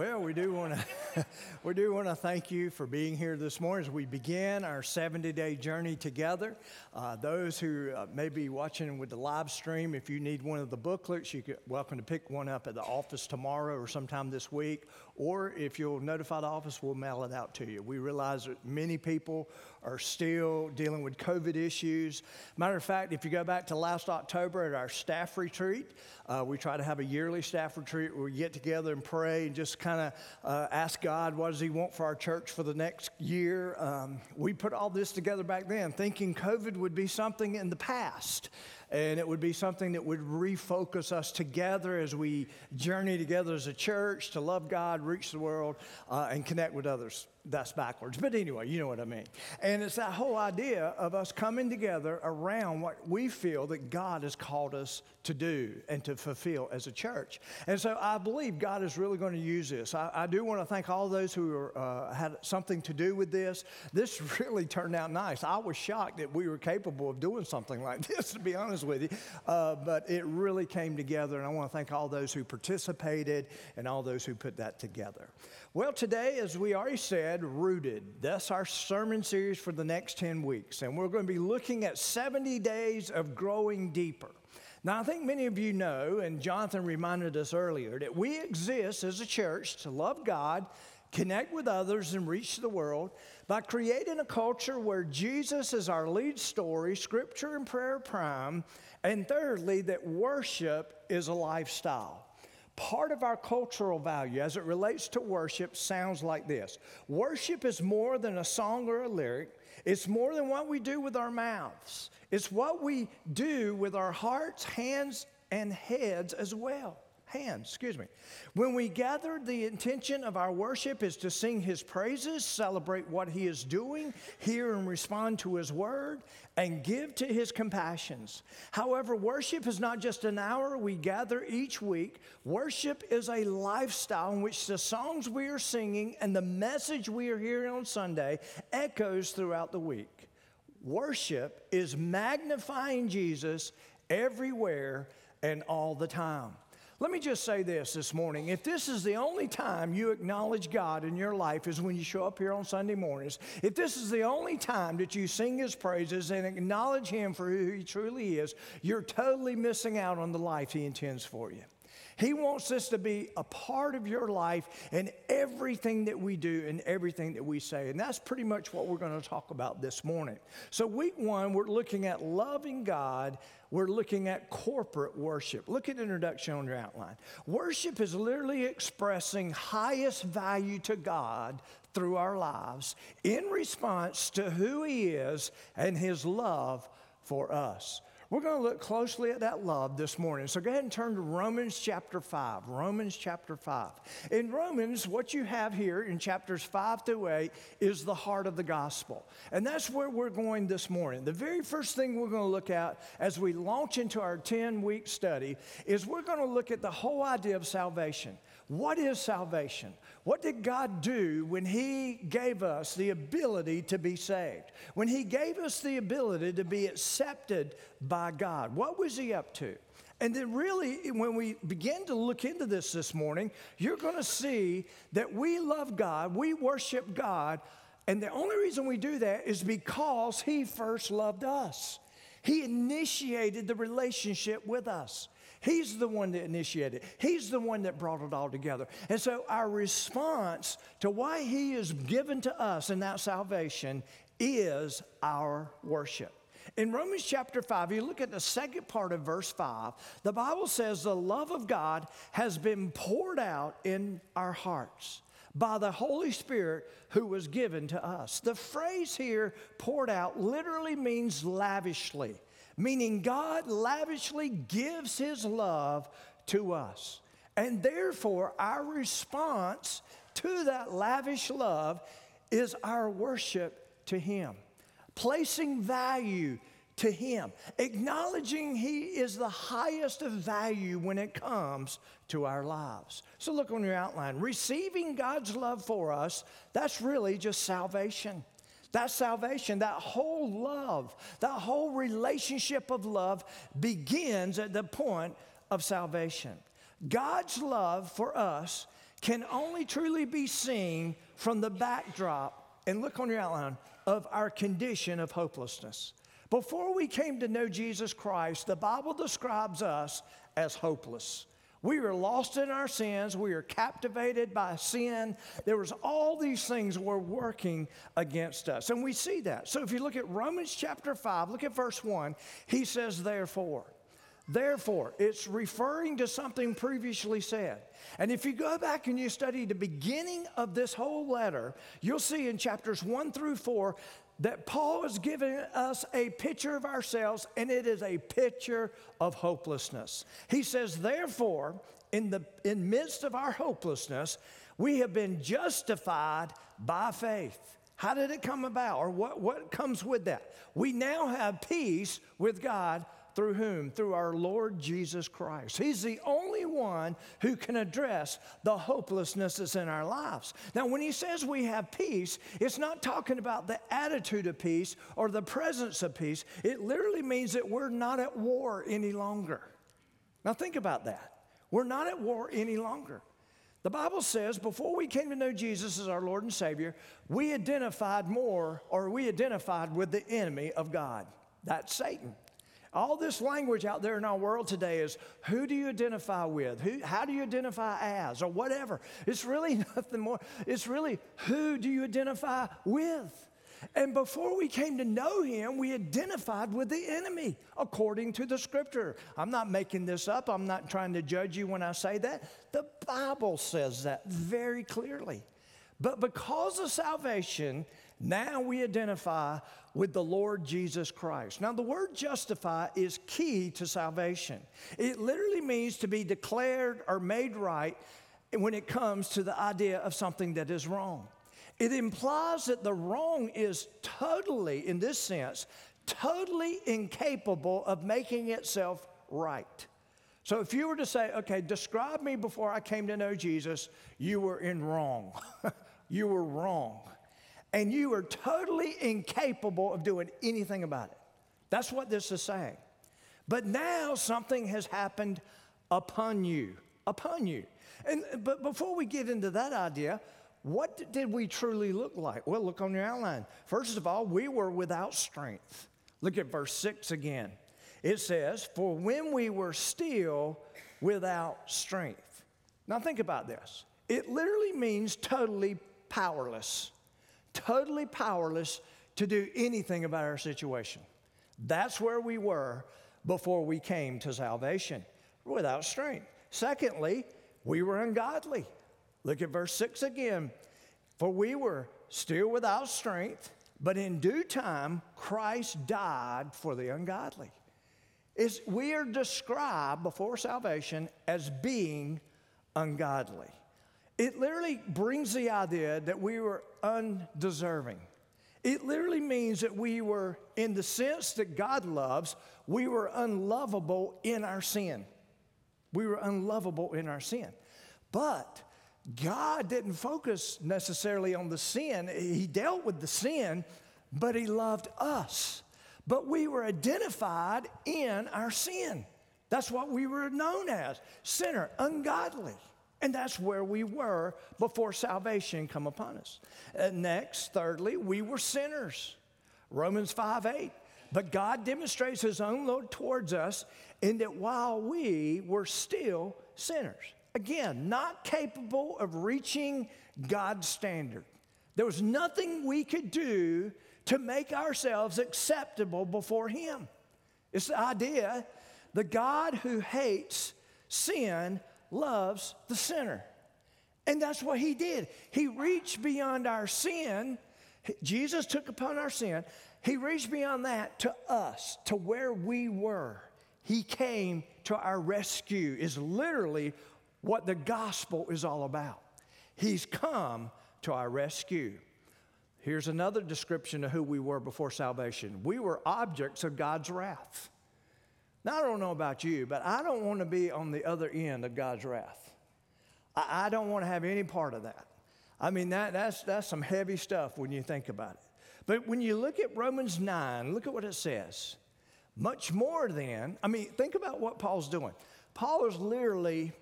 Well, we do want to we do want to thank you for being here this morning as we begin our 70 day journey together. Uh, those who uh, may be watching with the live stream, if you need one of the booklets, you're welcome to pick one up at the office tomorrow or sometime this week. Or if you'll notify the office, we'll mail it out to you. We realize that many people are still dealing with COVID issues. Matter of fact, if you go back to last October at our staff retreat, uh, we try to have a yearly staff retreat where we get together and pray and just kind of uh, ask God, what does He want for our church for the next year? Um, we put all this together back then, thinking COVID would be something in the past and it would be something that would refocus us together as we journey together as a church to love God, reach the world, uh, and connect with others that's backwards. But anyway, you know what I mean. And it's that whole idea of us coming together around what we feel that God has called us to do and to fulfill as a church. And so I believe God is really going to use this. I, I do want to thank all those who uh, had something to do with this. This really turned out nice. I was shocked that we were capable of doing something like this, to be honest with you. Uh, but it really came together. And I want to thank all those who participated and all those who put that together. Well, today, as we already said, rooted. That's our sermon series for the next 10 weeks. And we're going to be looking at 70 days of growing deeper. Now, I think many of you know, and Jonathan reminded us earlier, that we exist as a church to love God, connect with others, and reach the world by creating a culture where Jesus is our lead story, scripture and prayer prime, and thirdly, that worship is a lifestyle part of our cultural value as it relates to worship sounds like this. Worship is more than a song or a lyric, it's more than what we do with our mouths, it's what we do with our hearts, hands, and heads as well hands, excuse me. When we gather, the intention of our worship is to sing his praises, celebrate what he is doing, hear and respond to his word, and give to his compassions. However, worship is not just an hour we gather each week. Worship is a lifestyle in which the songs we are singing and the message we are hearing on Sunday echoes throughout the week. Worship is magnifying Jesus everywhere and all the time. Let me just say this this morning. If this is the only time you acknowledge God in your life is when you show up here on Sunday mornings, if this is the only time that you sing His praises and acknowledge Him for who He truly is, you're totally missing out on the life He intends for you. He wants this to be a part of your life and everything that we do and everything that we say. And that's pretty much what we're going to talk about this morning. So, week one, we're looking at loving God we're looking at corporate worship. Look at introduction on your outline. Worship is literally expressing highest value to God through our lives in response to who He is and His love for us. We're going to look closely at that love this morning. So go ahead and turn to Romans chapter 5. Romans chapter 5. In Romans, what you have here in chapters 5 through 8 is the heart of the gospel. And that's where we're going this morning. The very first thing we're going to look at as we launch into our 10 week study is we're going to look at the whole idea of salvation. What is salvation? What did God do when He gave us the ability to be saved? When He gave us the ability to be accepted by God? What was He up to? And then, really, when we begin to look into this this morning, you're going to see that we love God, we worship God, and the only reason we do that is because He first loved us. He initiated the relationship with us. He's the one that initiated. He's the one that brought it all together. And so our response to why he is given to us in that salvation is our worship. In Romans chapter 5, you look at the second part of verse 5, the Bible says the love of God has been poured out in our hearts by the Holy Spirit who was given to us. The phrase here, poured out, literally means lavishly meaning God lavishly gives his love to us. And therefore, our response to that lavish love is our worship to him, placing value to him, acknowledging he is the highest of value when it comes to our lives. So look on your outline. Receiving God's love for us, that's really just salvation. That salvation, that whole love, that whole relationship of love begins at the point of salvation. God's love for us can only truly be seen from the backdrop, and look on your outline, of our condition of hopelessness. Before we came to know Jesus Christ, the Bible describes us as hopeless. We were lost in our sins. We were captivated by sin. There was all these things were working against us. And we see that. So if you look at Romans chapter 5, look at verse 1. He says, therefore. Therefore, it's referring to something previously said. And if you go back and you study the beginning of this whole letter, you'll see in chapters 1 through 4 that Paul is giving us a picture of ourselves, and it is a picture of hopelessness. He says, Therefore, in the in midst of our hopelessness, we have been justified by faith. How did it come about? Or what, what comes with that? We now have peace with God through whom? Through our Lord Jesus Christ. He's the only one who can address the hopelessness that's in our lives. Now, when he says we have peace, it's not talking about the attitude of peace or the presence of peace. It literally means that we're not at war any longer. Now, think about that. We're not at war any longer. The Bible says before we came to know Jesus as our Lord and Savior, we identified more, or we identified with the enemy of God. That's Satan. All this language out there in our world today is who do you identify with? Who, how do you identify as? Or whatever. It's really nothing more. It's really who do you identify with? And before we came to know him, we identified with the enemy according to the scripture. I'm not making this up. I'm not trying to judge you when I say that. The Bible says that very clearly. But because of salvation, now we identify with the Lord Jesus Christ. Now, the word justify is key to salvation. It literally means to be declared or made right when it comes to the idea of something that is wrong. It implies that the wrong is totally, in this sense, totally incapable of making itself right. So if you were to say, okay, describe me before I came to know Jesus, you were in wrong. you were wrong and you are totally incapable of doing anything about it. That's what this is saying. But now something has happened upon you, upon you. And but before we get into that idea, what did we truly look like? Well, look on your outline. First of all, we were without strength. Look at verse 6 again. It says, For when we were still without strength. Now, think about this. It literally means totally powerless totally powerless to do anything about our situation. That's where we were before we came to salvation, without strength. Secondly, we were ungodly. Look at verse 6 again. For we were still without strength, but in due time, Christ died for the ungodly. Is we are described before salvation as being ungodly. It literally brings the idea that we were undeserving. It literally means that we were, in the sense that God loves, we were unlovable in our sin. We were unlovable in our sin. But God didn't focus necessarily on the sin, He dealt with the sin, but He loved us. But we were identified in our sin. That's what we were known as sinner, ungodly. And that's where we were before salvation come upon us. Uh, next, thirdly, we were sinners. Romans 5 8. But God demonstrates his own love towards us in that while we were still sinners, again, not capable of reaching God's standard, there was nothing we could do to make ourselves acceptable before him. It's the idea the God who hates sin loves the sinner. And that's what he did. He reached beyond our sin. Jesus took upon our sin. He reached beyond that to us, to where we were. He came to our rescue, is literally what the gospel is all about. He's come to our rescue. Here's another description of who we were before salvation we were objects of God's wrath. Now, I don't know about you, but I don't want to be on the other end of God's wrath. I, I don't want to have any part of that. I mean, that, that's, that's some heavy stuff when you think about it. But when you look at Romans 9, look at what it says. Much more than, I mean, think about what Paul's doing. Paul is literally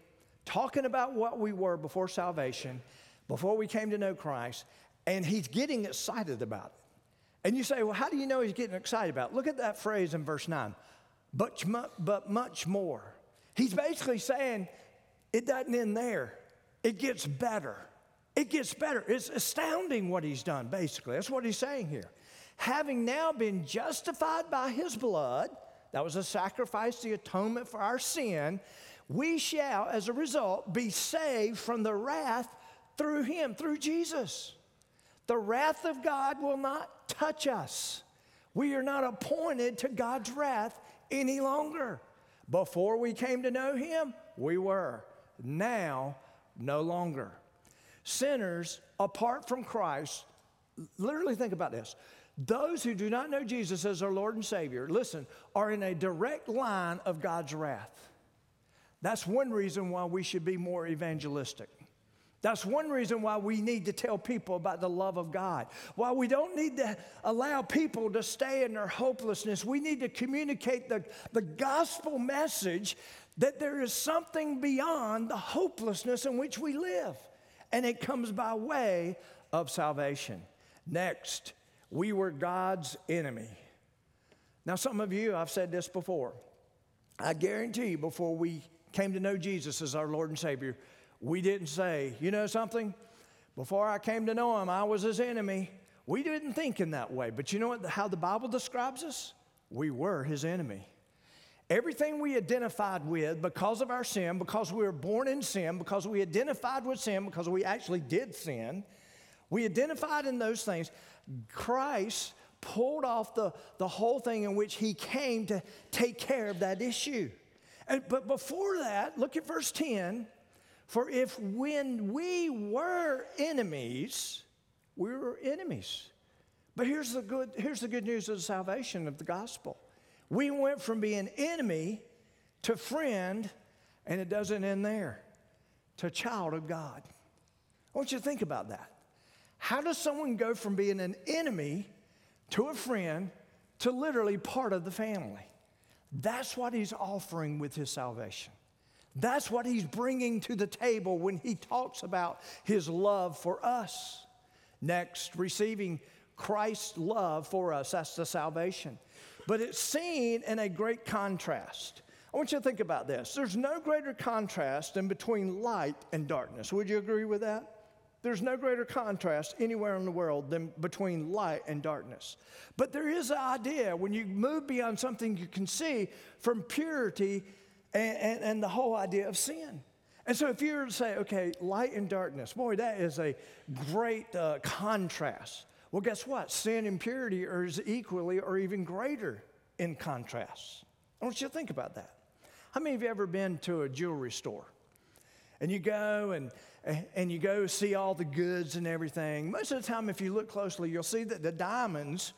talking about what we were before salvation, before we came to know Christ, and he's getting excited about it. And you say, well, how do you know he's getting excited about it? Look at that phrase in verse 9, but, but much more. He's basically saying it doesn't end there, it gets better. It gets better. It's astounding what he's done, basically. That's what he's saying here. Having now been justified by his blood, that was a sacrifice, the atonement for our sin, we shall, as a result, be saved from the wrath through him, through Jesus. The wrath of God will not touch us. We are not appointed to God's wrath any longer. Before we came to know him, we were. Now, no longer. Sinners, apart from Christ, literally think about this. Those who do not know Jesus as our Lord and Savior, listen, are in a direct line of God's wrath. That's one reason why we should be more evangelistic. That's one reason why we need to tell people about the love of God. Why we don't need to allow people to stay in their hopelessness. We need to communicate the, the gospel message that there is something beyond the hopelessness in which we live. And it comes by way of salvation. Next, we were God's enemy. Now, some of you, I've said this before. I guarantee you, before we came to know Jesus as our Lord and Savior, we didn't say, you know something? Before I came to know him, I was his enemy. We didn't think in that way. But you know what, how the Bible describes us? We were his enemy. Everything we identified with because of our sin, because we were born in sin, because we identified with sin, because we actually did sin, we identified in those things. Christ pulled off the, the whole thing in which he came to take care of that issue. And, but before that, look at verse 10. For if when we were enemies, we were enemies. But here's the good, here's the good news of the salvation of the gospel. We went from being enemy to friend, and it doesn't end there, to child of God. I want you to think about that. How does someone go from being an enemy to a friend to literally part of the family? That's what he's offering with his salvation. That's what he's bringing to the table when he talks about his love for us. Next, receiving Christ's love for us. That's the salvation. But it's seen in a great contrast. I want you to think about this. There's no greater contrast than between light and darkness. Would you agree with that? There's no greater contrast anywhere in the world than between light and darkness. But there is an idea when you move beyond something you can see from purity and, and, and the whole idea of sin. And so, if you were to say, okay, light and darkness, boy, that is a great uh, contrast. Well, guess what? Sin and purity are equally or even greater in contrast. I want you to think about that. How many of you ever been to a jewelry store? And you go and, and you go see all the goods and everything. Most of the time, if you look closely, you'll see that the diamonds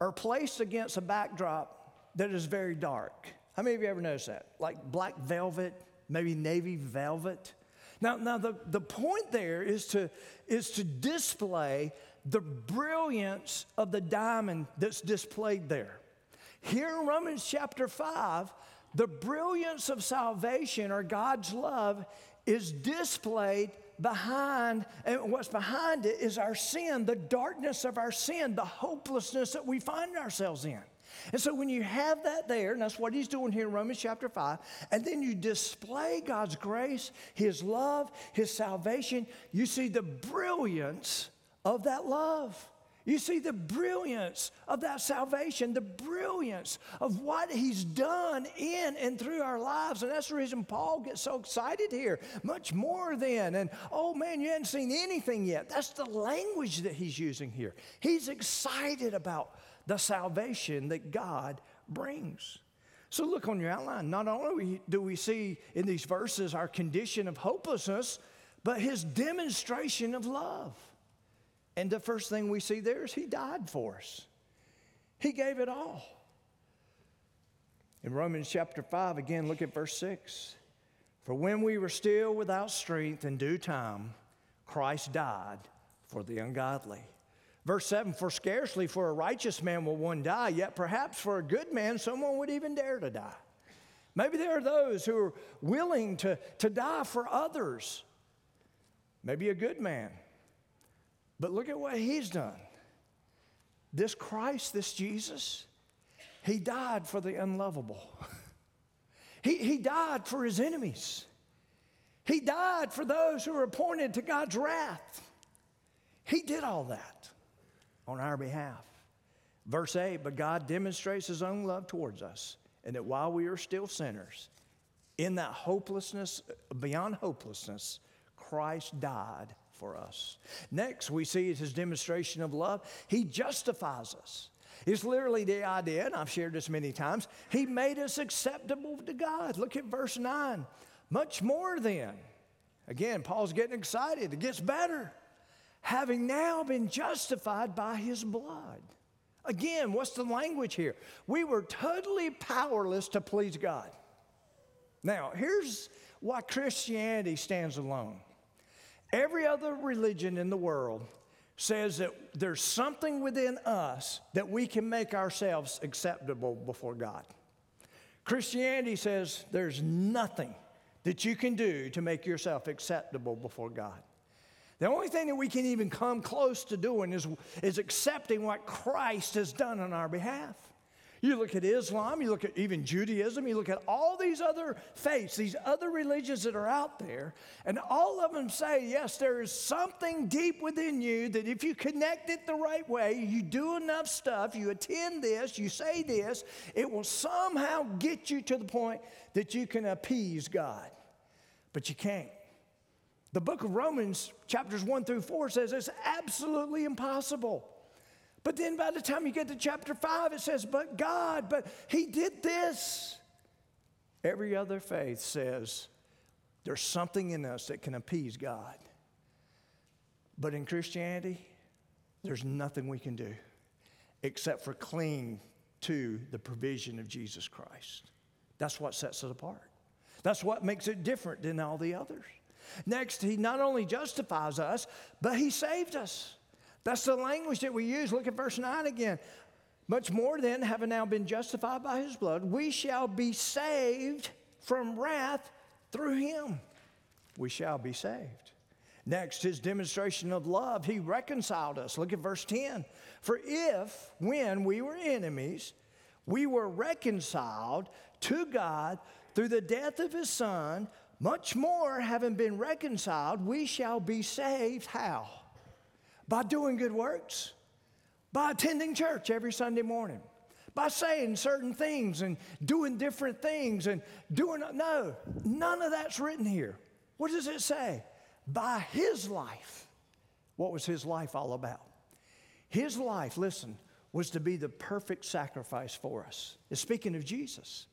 are placed against a backdrop that is very dark. How many of you ever noticed that? Like black velvet, maybe navy velvet. Now, now the, the point there is to, is to display the brilliance of the diamond that's displayed there. Here in Romans chapter 5, the brilliance of salvation or God's love is displayed behind, and what's behind it is our sin, the darkness of our sin, the hopelessness that we find ourselves in. And so when you have that there, and that's what he's doing here in Romans chapter 5, and then you display God's grace, his love, his salvation, you see the brilliance of that love. You see the brilliance of that salvation, the brilliance of what he's done in and through our lives. And that's the reason Paul gets so excited here. Much more than, and oh man, you haven't seen anything yet. That's the language that he's using here. He's excited about the salvation that God brings. So look on your outline. Not only do we see in these verses our condition of hopelessness, but his demonstration of love. And the first thing we see there is he died for us. He gave it all. In Romans chapter 5, again, look at verse 6. For when we were still without strength in due time, Christ died for the ungodly. Verse 7 For scarcely for a righteous man will one die, yet perhaps for a good man someone would even dare to die. Maybe there are those who are willing to, to die for others. Maybe a good man. But look at what he's done. This Christ, this Jesus, he died for the unlovable. He, he died for his enemies. He died for those who were appointed to God's wrath. He did all that on our behalf. Verse 8, but God demonstrates his own love towards us, and that while we are still sinners, in that hopelessness, beyond hopelessness, Christ died for us. Next, we see his demonstration of love. He justifies us. It's literally the idea, and I've shared this many times, he made us acceptable to God. Look at verse 9. Much more then. Again, Paul's getting excited. It gets better. Having now been justified by his blood. Again, what's the language here? We were totally powerless to please God. Now, here's why Christianity stands alone. Every other religion in the world says that there's something within us that we can make ourselves acceptable before God. Christianity says there's nothing that you can do to make yourself acceptable before God. The only thing that we can even come close to doing is, is accepting what Christ has done on our behalf. You look at Islam, you look at even Judaism, you look at all these other faiths, these other religions that are out there, and all of them say, yes, there is something deep within you that if you connect it the right way, you do enough stuff, you attend this, you say this, it will somehow get you to the point that you can appease God. But you can't. The book of Romans, chapters 1 through 4, says it's absolutely impossible. But then by the time you get to chapter 5, it says, But God, but He did this. Every other faith says there's something in us that can appease God. But in Christianity, there's nothing we can do except for cling to the provision of Jesus Christ. That's what sets it apart. That's what makes it different than all the others. Next, he not only justifies us, but he saved us. That's the language that we use. Look at verse 9 again. Much more then, having now been justified by his blood, we shall be saved from wrath through him. We shall be saved. Next, his demonstration of love, he reconciled us. Look at verse 10. For if, when we were enemies, we were reconciled to God through the death of his son, much more, having been reconciled, we shall be saved. How? By doing good works, by attending church every Sunday morning, by saying certain things and doing different things and doing, no, none of that's written here. What does it say? By his life. What was his life all about? His life, listen, was to be the perfect sacrifice for us. It's speaking of Jesus.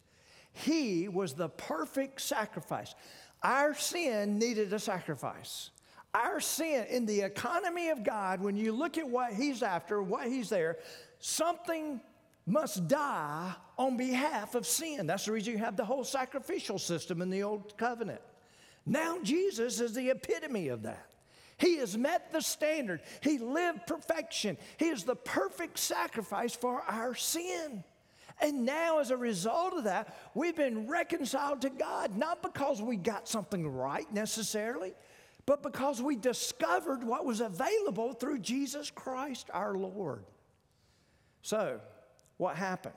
He was the perfect sacrifice. Our sin needed a sacrifice. Our sin, in the economy of God, when you look at what He's after, what He's there, something must die on behalf of sin. That's the reason you have the whole sacrificial system in the Old Covenant. Now, Jesus is the epitome of that. He has met the standard, He lived perfection. He is the perfect sacrifice for our sin. And now, as a result of that, we've been reconciled to God, not because we got something right necessarily, but because we discovered what was available through Jesus Christ our Lord. So, what happened?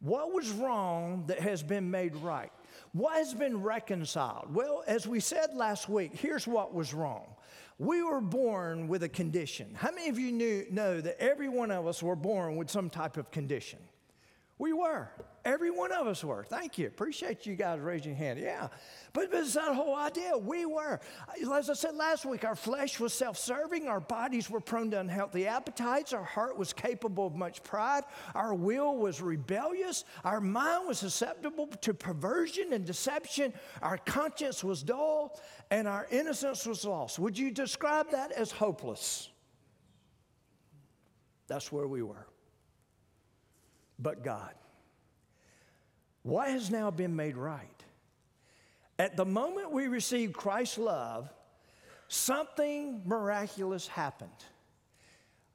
What was wrong that has been made right? What has been reconciled? Well, as we said last week, here's what was wrong. We were born with a condition. How many of you knew, know that every one of us were born with some type of condition? We were. Every one of us were. Thank you. Appreciate you guys raising your hand. Yeah. But, but it's that whole idea. We were. As I said last week, our flesh was self serving. Our bodies were prone to unhealthy appetites. Our heart was capable of much pride. Our will was rebellious. Our mind was susceptible to perversion and deception. Our conscience was dull. And our innocence was lost. Would you describe that as hopeless? That's where we were but God. What has now been made right? At the moment we received Christ's love, something miraculous happened.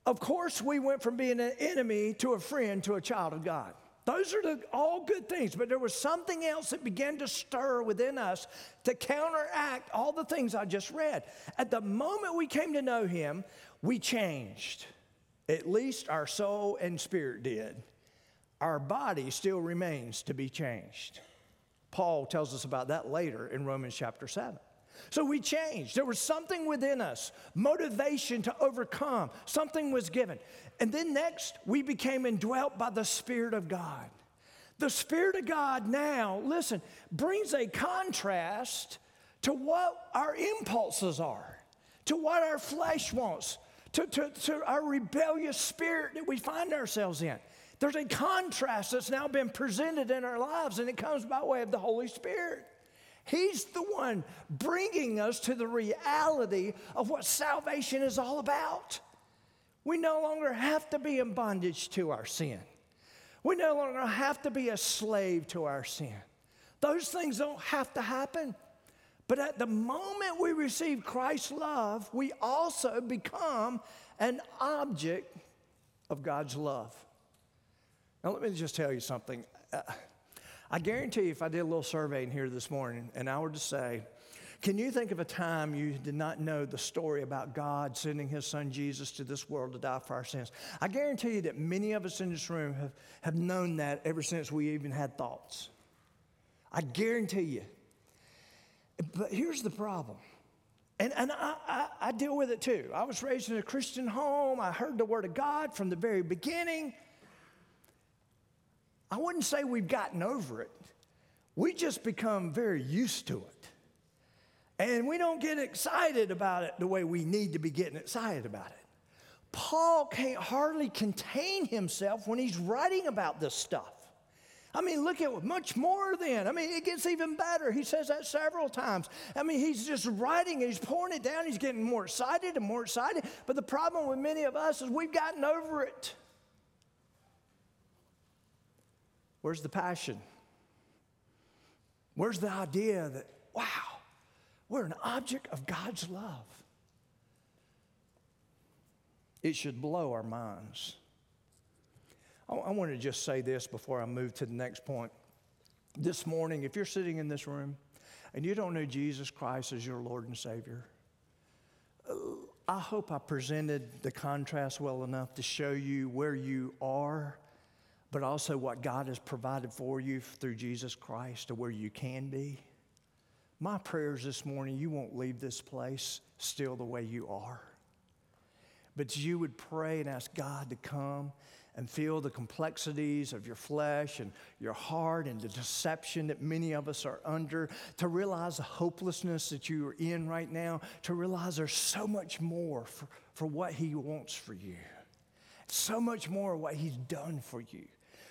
Of course, we went from being an enemy to a friend to a child of God. Those are the, all good things, but there was something else that began to stir within us to counteract all the things I just read. At the moment we came to know Him, we changed. At least our soul and spirit did. Our body still remains to be changed. Paul tells us about that later in Romans chapter 7. So we changed. There was something within us, motivation to overcome. Something was given. And then next, we became indwelt by the Spirit of God. The Spirit of God now, listen, brings a contrast to what our impulses are, to what our flesh wants, to, to, to our rebellious spirit that we find ourselves in. There's a contrast that's now been presented in our lives, and it comes by way of the Holy Spirit. He's the one bringing us to the reality of what salvation is all about. We no longer have to be in bondage to our sin. We no longer have to be a slave to our sin. Those things don't have to happen. But at the moment we receive Christ's love, we also become an object of God's love. Now, let me just tell you something. Uh, I guarantee you, if I did a little survey in here this morning and I were to say, can you think of a time you did not know the story about God sending his son Jesus to this world to die for our sins? I guarantee you that many of us in this room have, have known that ever since we even had thoughts. I guarantee you. But here's the problem. And, and I, I, I deal with it too. I was raised in a Christian home. I heard the Word of God from the very beginning. I wouldn't say we've gotten over it. We just become very used to it. And we don't get excited about it the way we need to be getting excited about it. Paul can't hardly contain himself when he's writing about this stuff. I mean, look at much more than. I mean, it gets even better. He says that several times. I mean, he's just writing he's pouring it down. He's getting more excited and more excited. But the problem with many of us is we've gotten over it. Where's the passion? Where's the idea that, wow, we're an object of God's love? It should blow our minds. I, I want to just say this before I move to the next point. This morning, if you're sitting in this room and you don't know Jesus Christ as your Lord and Savior, I hope I presented the contrast well enough to show you where you are but also what God has provided for you through Jesus Christ to where you can be. My prayers this morning, you won't leave this place still the way you are. But you would pray and ask God to come and feel the complexities of your flesh and your heart and the deception that many of us are under, to realize the hopelessness that you are in right now, to realize there's so much more for, for what He wants for you, so much more what He's done for you.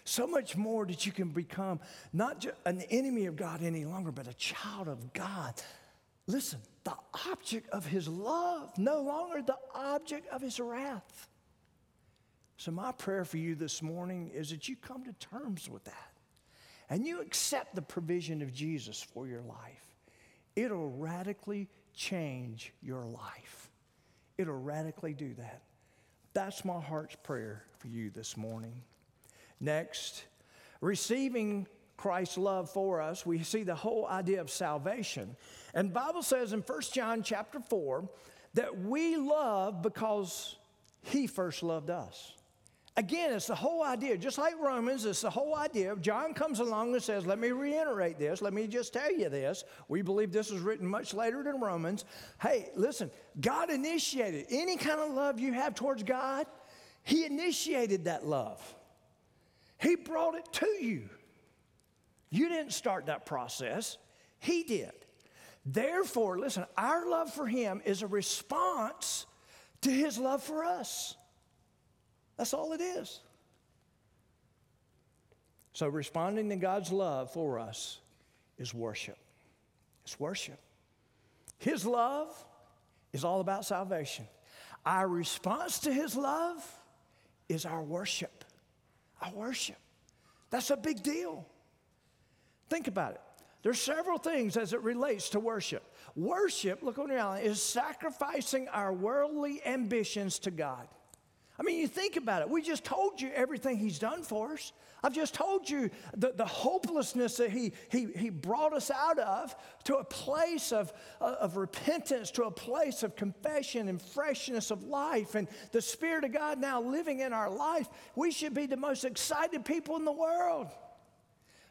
So much more that you can become not just an enemy of God any longer, but a child of God. Listen, the object of his love, no longer the object of his wrath. So, my prayer for you this morning is that you come to terms with that and you accept the provision of Jesus for your life. It'll radically change your life. It'll radically do that. That's my heart's prayer for you this morning. Next, receiving Christ's love for us, we see the whole idea of salvation. And Bible says in 1 John chapter 4 that we love because he first loved us. Again, it's the whole idea, just like Romans, it's the whole idea. John comes along and says, Let me reiterate this. Let me just tell you this. We believe this was written much later than Romans. Hey, listen, God initiated any kind of love you have towards God, He initiated that love. He brought it to you. You didn't start that process, He did. Therefore, listen, our love for Him is a response to His love for us. That's all it is. So, responding to God's love for us is worship. It's worship. His love is all about salvation. Our response to His love is our worship. I worship. That's a big deal. Think about it. There's several things as it relates to worship. Worship, look on reality, is sacrificing our worldly ambitions to God. I mean, you think about it. We just told you everything He's done for us. I've just told you the, the hopelessness that he, he, he brought us out of to a place of, uh, of repentance, to a place of confession and freshness of life, and the Spirit of God now living in our life. We should be the most excited people in the world.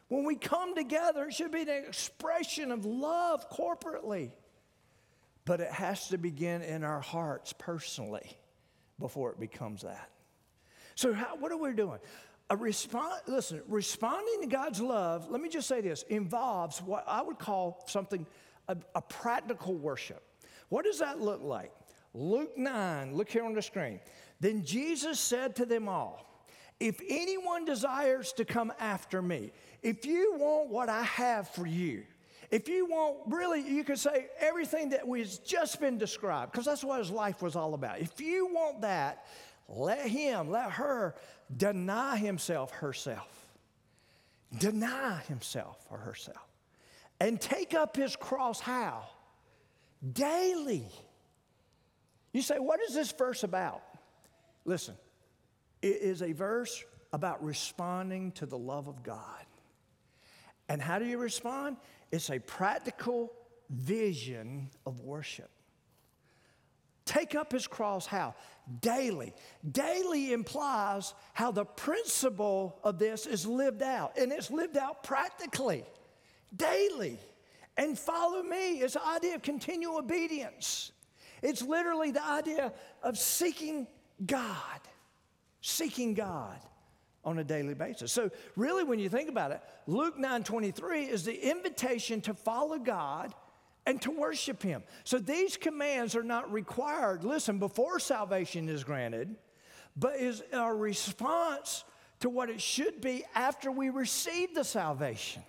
When we come together, it should be an expression of love corporately. But it has to begin in our hearts personally before it becomes that. So, how, what are we doing? A response, listen, responding to God's love, let me just say this, involves what I would call something, a, a practical worship. What does that look like? Luke 9, look here on the screen. Then Jesus said to them all, If anyone desires to come after me, if you want what I have for you, if you want, really, you could say everything that was just been described, because that's what his life was all about. If you want that, let him, let her deny himself, herself. Deny himself or herself. And take up his cross how? Daily. You say, what is this verse about? Listen, it is a verse about responding to the love of God. And how do you respond? It's a practical vision of worship. Take up his cross how? Daily. Daily implies how the principle of this is lived out, and it's lived out practically, daily. And follow me is the idea of continual obedience. It's literally the idea of seeking God, seeking God on a daily basis. So really when you think about it, Luke 9:23 is the invitation to follow God and to worship Him. So these commands are not required, listen, before salvation is granted, but is a response to what it should be after we receive the salvation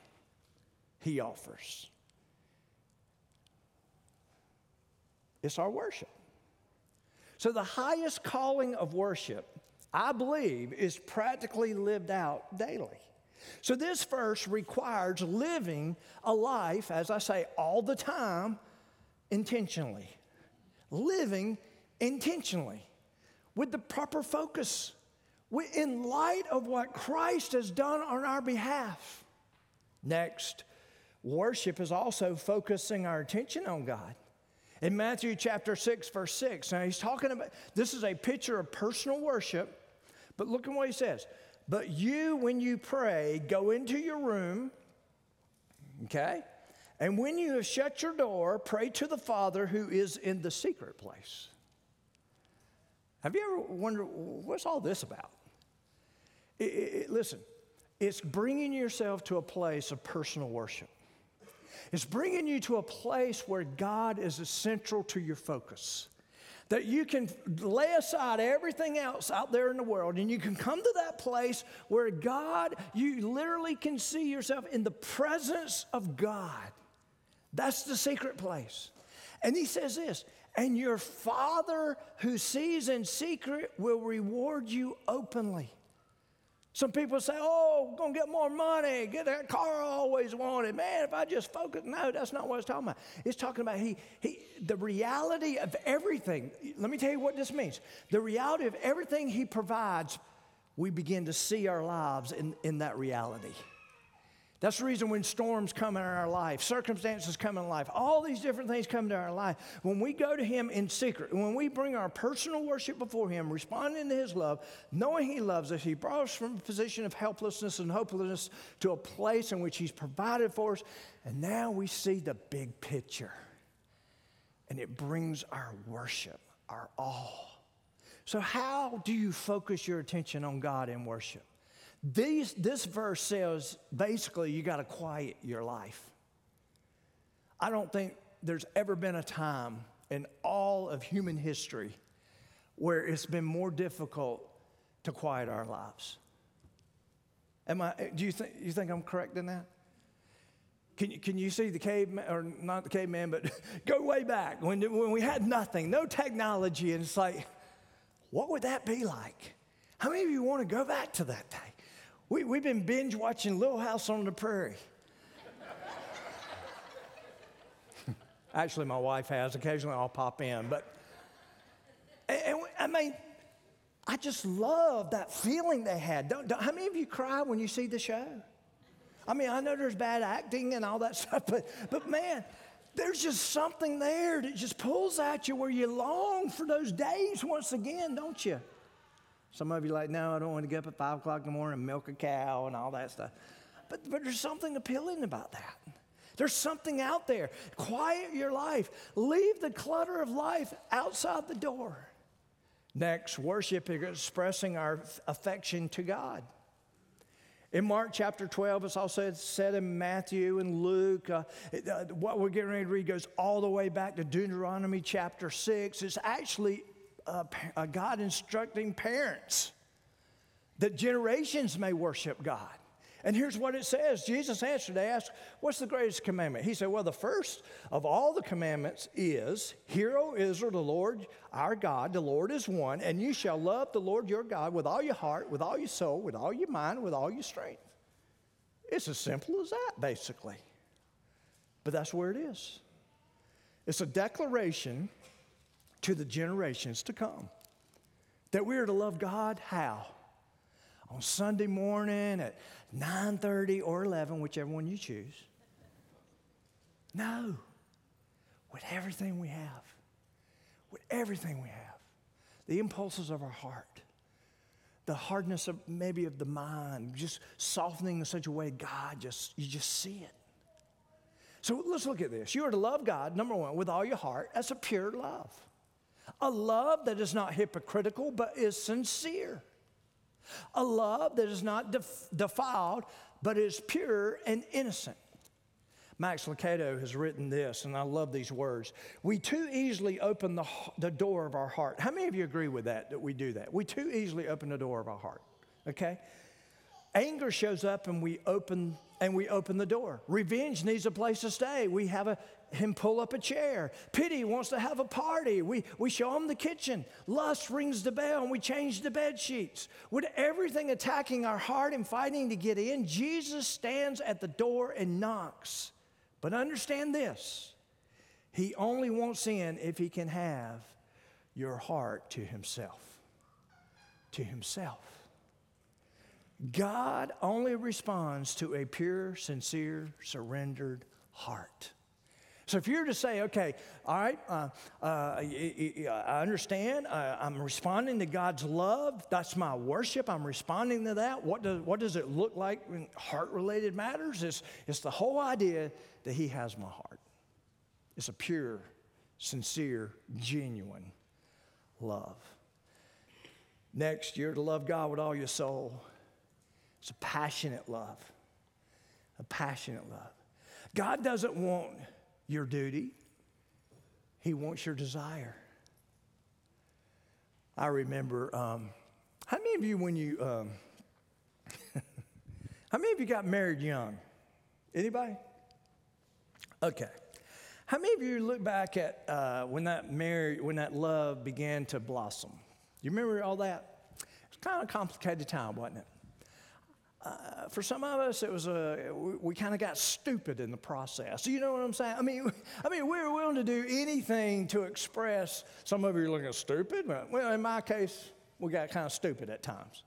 He offers. It's our worship. So the highest calling of worship, I believe, is practically lived out daily. So, this verse requires living a life, as I say, all the time, intentionally. Living intentionally with the proper focus, in light of what Christ has done on our behalf. Next, worship is also focusing our attention on God. In Matthew chapter 6, verse 6, now he's talking about this is a picture of personal worship, but look at what he says. But you, when you pray, go into your room, okay? And when you have shut your door, pray to the Father who is in the secret place. Have you ever wondered, what's all this about? It, it, listen, it's bringing yourself to a place of personal worship. It's bringing you to a place where God is central to your focus that you can lay aside everything else out there in the world and you can come to that place where God, you literally can see yourself in the presence of God. That's the secret place. And he says this, and your Father who sees in secret will reward you openly. Some people say, oh, gonna get more money, get that car I always wanted. Man, if I just focus. No, that's not what it's talking about. It's talking about he, he, the reality of everything. Let me tell you what this means. The reality of everything he provides, we begin to see our lives in, in that reality. That's the reason when storms come in our life, circumstances come in life, all these different things come to our life. When we go to Him in secret, when we bring our personal worship before Him, responding to His love, knowing He loves us, He brought us from a position of helplessness and hopelessness to a place in which He's provided for us. And now we see the big picture. And it brings our worship, our all. So, how do you focus your attention on God in worship? These, this verse says basically you got to quiet your life. I don't think there's ever been a time in all of human history where it's been more difficult to quiet our lives. Am I, do you think, you think I'm correct in that? Can you, can you see the caveman, or not the caveman, but go way back when, when we had nothing, no technology, and it's like, what would that be like? How many of you want to go back to that day? We, we've been binge watching Little House on the Prairie. Actually, my wife has. Occasionally I'll pop in. But, and, and, I mean, I just love that feeling they had. Don't, don't, how many of you cry when you see the show? I mean, I know there's bad acting and all that stuff, but, but man, there's just something there that just pulls at you where you long for those days once again, don't you? Some of you like, no, I don't want to get up at five o'clock in the morning and milk a cow and all that stuff. But, but there's something appealing about that. There's something out there. Quiet your life. Leave the clutter of life outside the door. Next, worship is expressing our affection to God. In Mark chapter 12, it's also said in Matthew and Luke. Uh, uh, what we're getting ready to read goes all the way back to Deuteronomy chapter 6. It's actually uh, God instructing parents that generations may worship God. And here's what it says Jesus answered, they asked, What's the greatest commandment? He said, Well, the first of all the commandments is, Hear, O Israel, the Lord our God, the Lord is one, and you shall love the Lord your God with all your heart, with all your soul, with all your mind, with all your strength. It's as simple as that, basically. But that's where it is. It's a declaration to the generations to come that we are to love God how? On Sunday morning at 9:30 or 11, whichever one you choose. No. With everything we have. With everything we have. The impulses of our heart. The hardness of maybe of the mind, just softening in such a way God just you just see it. So let's look at this. You are to love God, number one, with all your heart. That's a pure love. A love that is not hypocritical, but is sincere. A love that is not def- defiled, but is pure and innocent. Max Lucado has written this, and I love these words. We too easily open the, the door of our heart. How many of you agree with that, that we do that? We too easily open the door of our heart, okay? Anger shows up and we open and we open the door. Revenge needs a place to stay. We have a him pull up a chair. Pity wants to have a party. We, we show him the kitchen. Lust rings the bell and we change the bed sheets. With everything attacking our heart and fighting to get in, Jesus stands at the door and knocks. But understand this He only wants in if He can have your heart to Himself. To Himself. God only responds to a pure, sincere, surrendered heart. So if you're to say, okay, all right, uh, uh, I understand, uh, I'm responding to God's love, that's my worship, I'm responding to that. What does, what does it look like in heart related matters? It's, it's the whole idea that He has my heart. It's a pure, sincere, genuine love. Next, you're to love God with all your soul. It's a passionate love. A passionate love. God doesn't want your duty, He wants your desire. I remember, um, how many of you, when you, um, how many of you got married young? Anybody? Okay. How many of you look back at uh, when that marriage, when that love began to blossom? You remember all that? It's kind of a complicated time, wasn't it? Uh, for some of us, it was a we, we kind of got stupid in the process. You know what I'm saying? I mean, I mean, we were willing to do anything to express. Some of you are looking stupid. But, well, in my case, we got kind of stupid at times.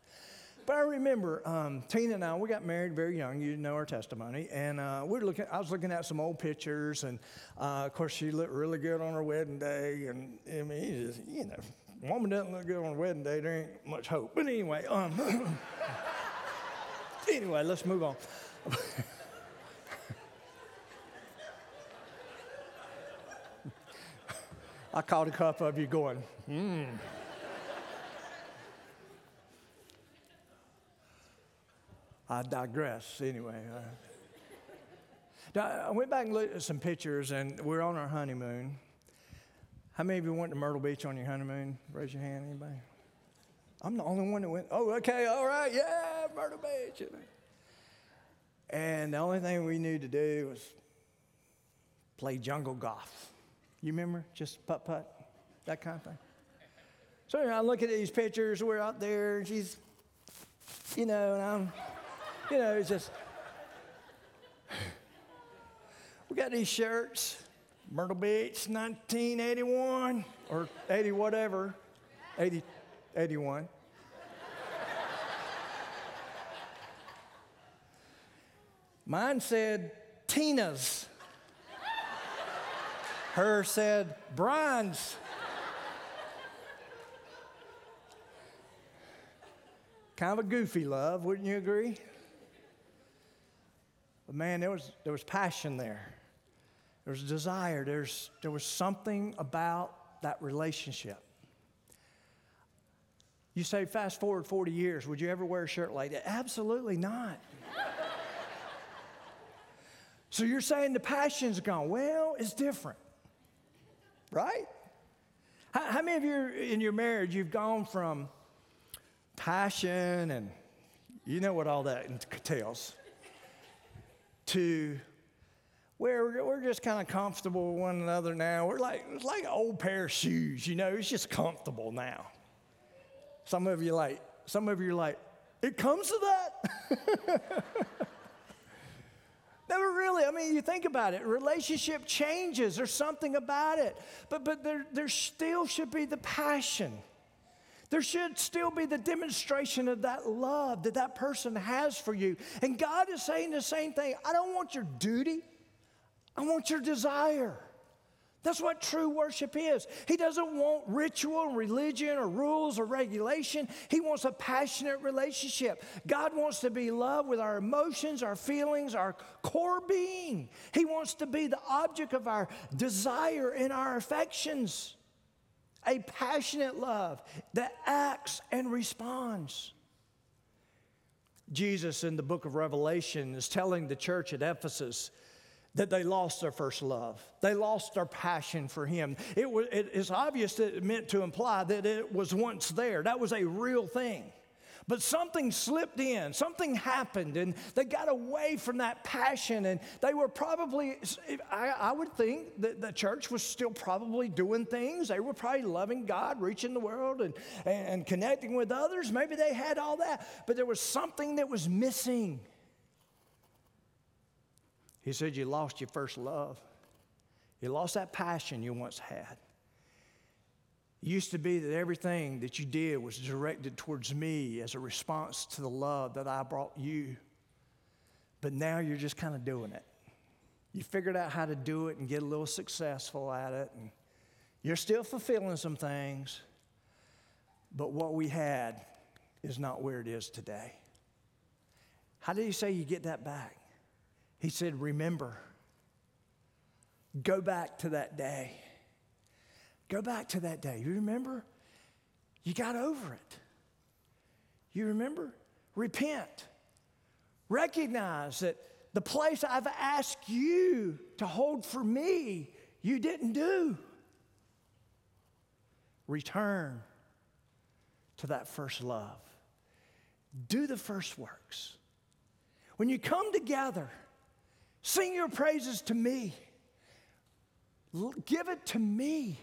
But I remember um, Tina and I, we got married very young. You know our testimony, and uh, we were looking. I was looking at some old pictures, and uh, of course, she looked really good on her wedding day. And I mean, just, you know, woman doesn't look good on her wedding day. There ain't much hope. But anyway. Um, Anyway, let's move on. I caught a couple of you going, hmm. I digress anyway. I went back and looked at some pictures, and we're on our honeymoon. How many of you went to Myrtle Beach on your honeymoon? Raise your hand, anybody? I'm the only one that went, oh, okay, all right, yeah, Myrtle Beach. And the only thing we knew to do was play jungle golf. You remember? Just putt putt, that kind of thing. So you know, I look at these pictures, we're out there, and she's, you know, and I'm, you know, it's just, we got these shirts, Myrtle Beach, 1981, or 80 whatever, 80, 81. Mine said Tina's. Her said Brian's. kind of a goofy love, wouldn't you agree? But man, there was, there was passion there. There was desire. There's, there was something about that relationship. You say, fast forward 40 years, would you ever wear a shirt like that? Absolutely not. so you're saying the passion's gone. Well, it's different, right? How, how many of you in your marriage, you've gone from passion and you know what all that entails to where we're just kind of comfortable with one another now. We're like, it's like an old pair of shoes, you know, it's just comfortable now. Some of you like, some of you are like, it comes to that? Never really. I mean, you think about it. Relationship changes. There's something about it. But, but there, there still should be the passion. There should still be the demonstration of that love that that person has for you. And God is saying the same thing. I don't want your duty. I want your desire. That's what true worship is. He doesn't want ritual, religion, or rules or regulation. He wants a passionate relationship. God wants to be loved with our emotions, our feelings, our core being. He wants to be the object of our desire and our affections. A passionate love that acts and responds. Jesus in the book of Revelation is telling the church at Ephesus that they lost their first love. They lost their passion for Him. It, was, it is obvious that it meant to imply that it was once there. That was a real thing. But something slipped in, something happened, and they got away from that passion. And they were probably, I, I, would think that the church was still probably doing things. They were probably loving God, reaching the world, and, and connecting with others. Maybe they had all that, but there was something that was missing. He said, You lost your first love. You lost that passion you once had. It used to be that everything that you did was directed towards me as a response to the love that I brought you. But now you're just kind of doing it. You figured out how to do it and get a little successful at it. And you're still fulfilling some things. But what we had is not where it is today. How do you say you get that back? He said, Remember, go back to that day. Go back to that day. You remember? You got over it. You remember? Repent. Recognize that the place I've asked you to hold for me, you didn't do. Return to that first love. Do the first works. When you come together, Sing your praises to me. Give it to me.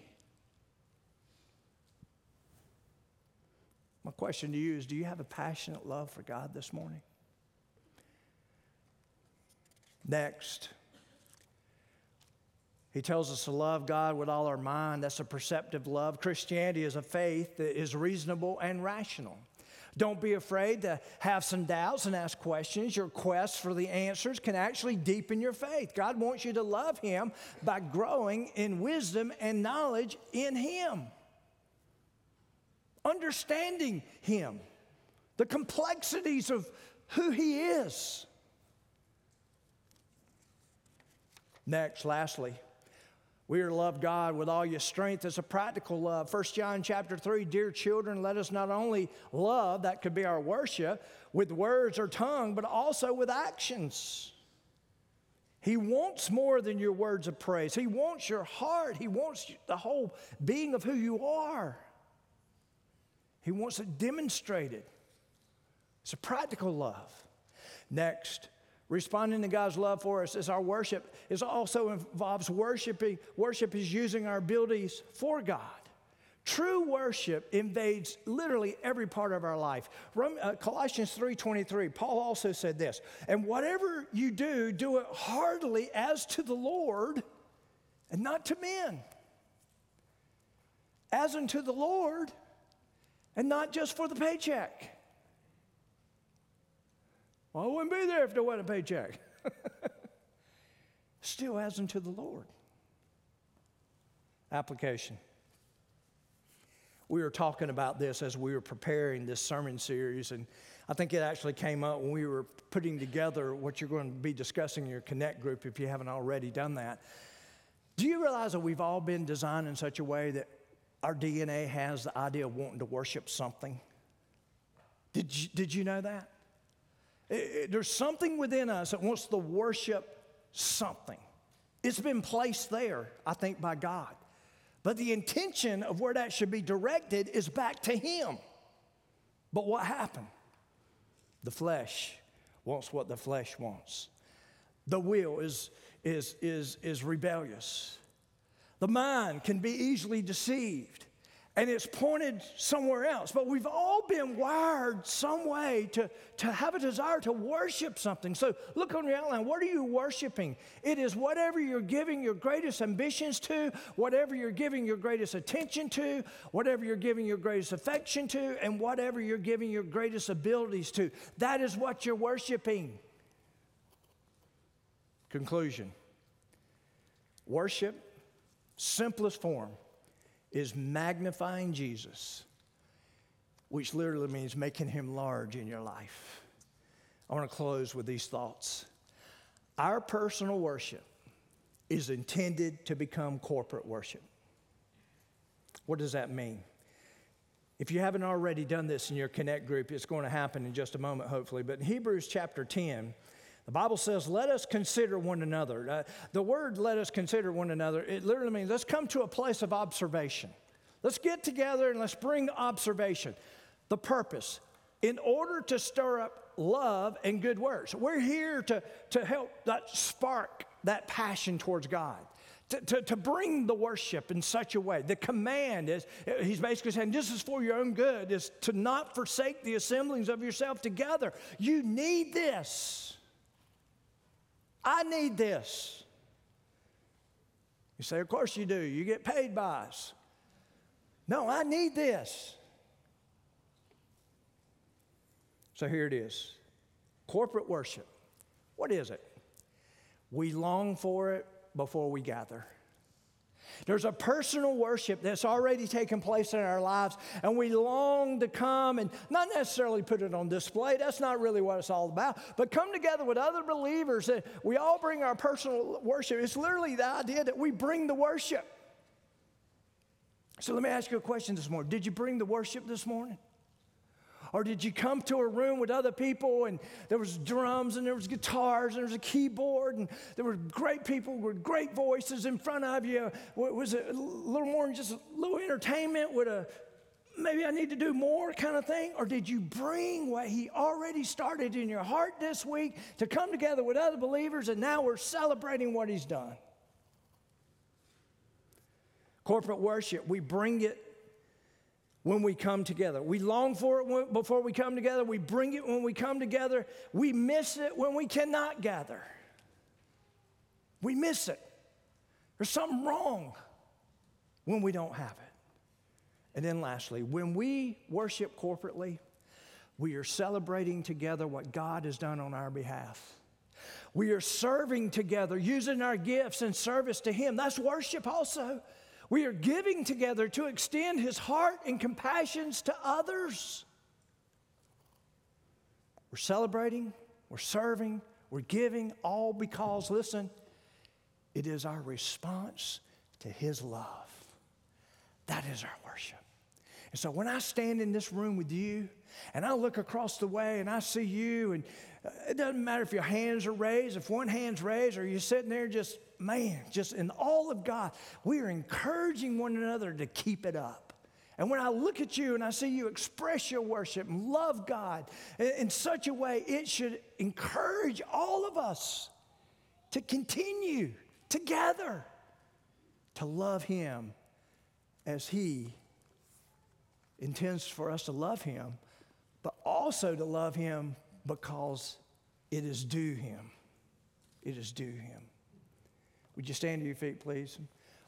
My question to you is Do you have a passionate love for God this morning? Next, he tells us to love God with all our mind. That's a perceptive love. Christianity is a faith that is reasonable and rational. Don't be afraid to have some doubts and ask questions. Your quest for the answers can actually deepen your faith. God wants you to love Him by growing in wisdom and knowledge in Him, understanding Him, the complexities of who He is. Next, lastly, we are to love God with all your strength as a practical love. 1 John chapter 3, dear children, let us not only love, that could be our worship, with words or tongue, but also with actions. He wants more than your words of praise. He wants your heart. He wants the whole being of who you are. He wants it demonstrated. It's a practical love. Next, Responding to God's love for us is our worship. It also involves worshiping. Worship is using our abilities for God. True worship invades literally every part of our life. Uh, Colossians 3:23, Paul also said this, "And whatever you do, do it heartily as to the Lord and not to men." As unto the Lord and not just for the paycheck. Well, I wouldn't be there if there wasn't a paycheck. Still as unto the Lord. Application. We were talking about this as we were preparing this sermon series, and I think it actually came up when we were putting together what you're going to be discussing in your Connect group if you haven't already done that. Do you realize that we've all been designed in such a way that our DNA has the idea of wanting to worship something? Did you, did you know that? There's something within us that wants to worship something. It's been placed there, I think, by God. But the intention of where that should be directed is back to Him. But what happened? The flesh wants what the flesh wants. The will is, is, is, is rebellious. The mind can be easily deceived and it's pointed somewhere else. But we've all been wired some way to, to have a desire to worship something. So look on your outline. What are you worshiping? It is whatever you're giving your greatest ambitions to, whatever you're giving your greatest attention to, whatever you're giving your greatest affection to, and whatever you're giving your greatest abilities to. That is what you're worshiping. Conclusion Worship, simplest form is magnifying Jesus, which literally means making him large in your life. I want to close with these thoughts. Our personal worship is intended to become corporate worship. What does that mean? If you haven't already done this in your Connect group, it's going to happen in just a moment, hopefully. But in Hebrews chapter 10, the Bible says, let us consider one another. Uh, the word let us consider one another, it literally means let's come to a place of observation. Let's get together and let's bring observation. The purpose, in order to stir up love and good works. We're here to, to help that spark that passion towards God. To, to, to, bring the worship in such a way. The command is, he's basically saying, this is for your own good, is to not forsake the assemblings of yourself together. You need this. I need this. You say, Of course you do. You get paid by us. No, I need this. So here it is corporate worship. What is it? We long for it before we gather. There's a personal worship that's already taken place in our lives, and we long to come and not necessarily put it on display. That's not really what it's all about, but come together with other believers and we all bring our personal worship. It's literally the idea that we bring the worship. So let me ask you a question this morning. Did you bring the worship this morning? Or did you come to a room with other people and there was drums and there was guitars and there was a keyboard and there were great people with great voices in front of you? Was it a little more than just a little entertainment with a maybe I need to do more kind of thing? Or did you bring what he already started in your heart this week to come together with other believers and now we're celebrating what he's done? Corporate worship, we bring it when we come together. We long for it before we come together. We bring it when we come together. We miss it when we cannot gather. We miss it. There's something wrong when we don't have it. And then, lastly, when we worship corporately, we are celebrating together what God has done on our behalf. We are serving together, using our gifts in service to Him. That's worship also. We are giving together to extend his heart and compassions to others. We're celebrating, we're serving, we're giving, all because, listen, it is our response to his love. That is our worship. And so when I stand in this room with you and I look across the way and I see you, and it doesn't matter if your hands are raised, if one hand's raised, or you're sitting there just man, just in all of God, we are encouraging one another to keep it up. And when I look at you and I see you express your worship and love God in such a way, it should encourage all of us to continue together to love Him as He intends for us to love Him, but also to love Him because it is due Him. It is due Him. Would you stand to your feet, please?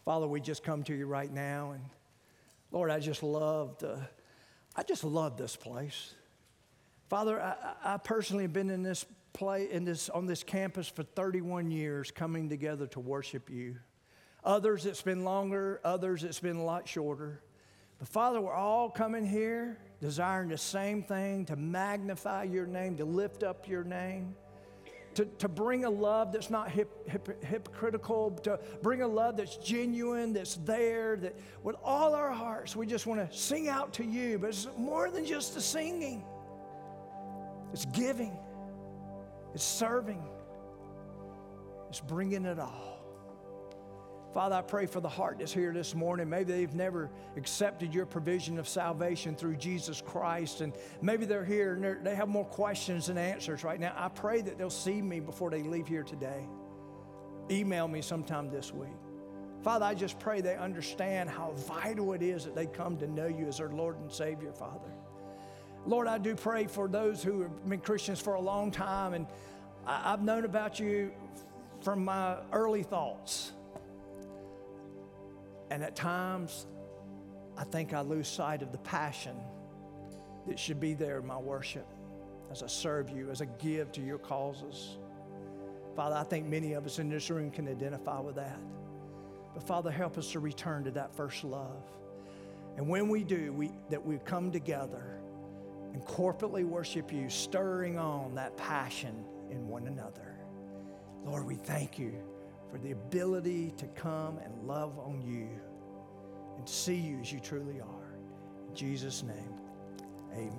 Father, we just come to you right now. And Lord, I just love the, I just love this place. Father, I, I personally have been in this play in this on this campus for 31 years, coming together to worship you. Others it's been longer, others it's been a lot shorter. But Father, we're all coming here desiring the same thing to magnify your name, to lift up your name, to, to bring a love that's not hip, hip, hypocritical, to bring a love that's genuine, that's there, that with all our hearts, we just want to sing out to you. But it's more than just the singing, it's giving, it's serving, it's bringing it all. Father, I pray for the heart that's here this morning. Maybe they've never accepted your provision of salvation through Jesus Christ, and maybe they're here and they're, they have more questions than answers right now. I pray that they'll see me before they leave here today. Email me sometime this week. Father, I just pray they understand how vital it is that they come to know you as their Lord and Savior, Father. Lord, I do pray for those who have been Christians for a long time, and I- I've known about you from my early thoughts. And at times, I think I lose sight of the passion that should be there in my worship as I serve you, as I give to your causes. Father, I think many of us in this room can identify with that. But Father, help us to return to that first love. And when we do, we, that we come together and corporately worship you, stirring on that passion in one another. Lord, we thank you for the ability to come and love on you and see you as you truly are. In Jesus' name, amen.